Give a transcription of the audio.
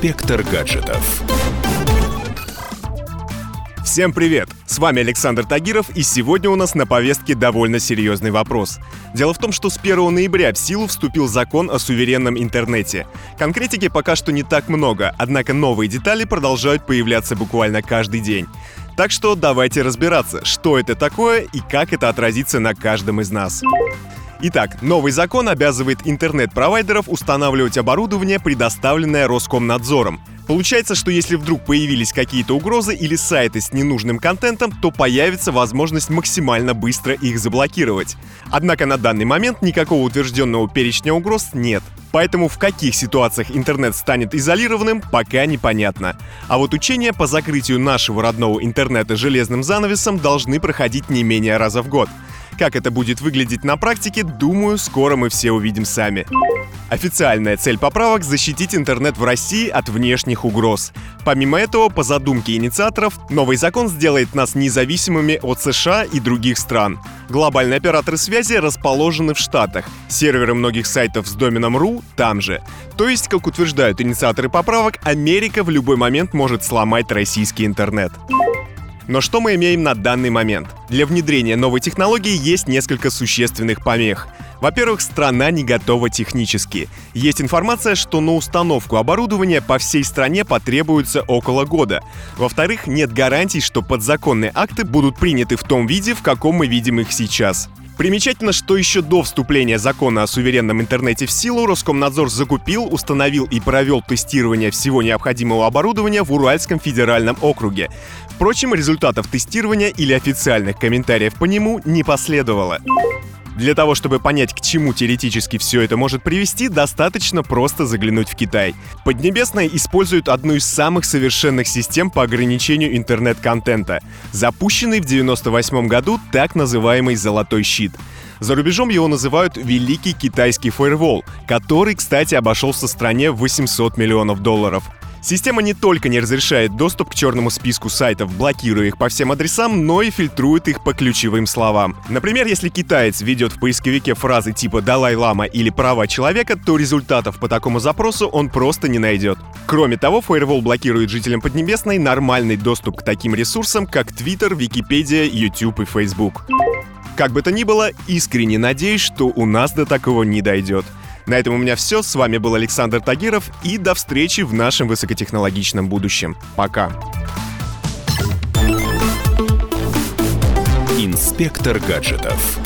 Инспектор гаджетов. Всем привет! С вами Александр Тагиров, и сегодня у нас на повестке довольно серьезный вопрос. Дело в том, что с 1 ноября в силу вступил закон о суверенном интернете. Конкретики пока что не так много, однако новые детали продолжают появляться буквально каждый день. Так что давайте разбираться, что это такое и как это отразится на каждом из нас. Итак, новый закон обязывает интернет-провайдеров устанавливать оборудование, предоставленное Роскомнадзором. Получается, что если вдруг появились какие-то угрозы или сайты с ненужным контентом, то появится возможность максимально быстро их заблокировать. Однако на данный момент никакого утвержденного перечня угроз нет. Поэтому в каких ситуациях интернет станет изолированным, пока непонятно. А вот учения по закрытию нашего родного интернета железным занавесом должны проходить не менее раза в год. Как это будет выглядеть на практике, думаю, скоро мы все увидим сами. Официальная цель поправок — защитить интернет в России от внешних угроз. Помимо этого, по задумке инициаторов, новый закон сделает нас независимыми от США и других стран. Глобальные операторы связи расположены в Штатах. Серверы многих сайтов с доменом .ru там же. То есть, как утверждают инициаторы поправок, Америка в любой момент может сломать российский интернет. Но что мы имеем на данный момент? Для внедрения новой технологии есть несколько существенных помех. Во-первых, страна не готова технически. Есть информация, что на установку оборудования по всей стране потребуется около года. Во-вторых, нет гарантий, что подзаконные акты будут приняты в том виде, в каком мы видим их сейчас. Примечательно, что еще до вступления закона о суверенном интернете в силу Роскомнадзор закупил, установил и провел тестирование всего необходимого оборудования в Уральском федеральном округе. Впрочем, результатов тестирования или официальных комментариев по нему не последовало. Для того, чтобы понять, к чему теоретически все это может привести, достаточно просто заглянуть в Китай. Поднебесная использует одну из самых совершенных систем по ограничению интернет-контента, запущенный в 98 году так называемый «золотой щит». За рубежом его называют «Великий китайский фаервол», который, кстати, обошелся стране в 800 миллионов долларов. Система не только не разрешает доступ к черному списку сайтов, блокируя их по всем адресам, но и фильтрует их по ключевым словам. Например, если китаец введет в поисковике фразы типа «Далай-лама» или «права человека», то результатов по такому запросу он просто не найдет. Кроме того, Firewall блокирует жителям Поднебесной нормальный доступ к таким ресурсам, как Twitter, Википедия, YouTube и Facebook. Как бы то ни было, искренне надеюсь, что у нас до такого не дойдет. На этом у меня все. С вами был Александр Тагиров. И до встречи в нашем высокотехнологичном будущем. Пока. Инспектор гаджетов.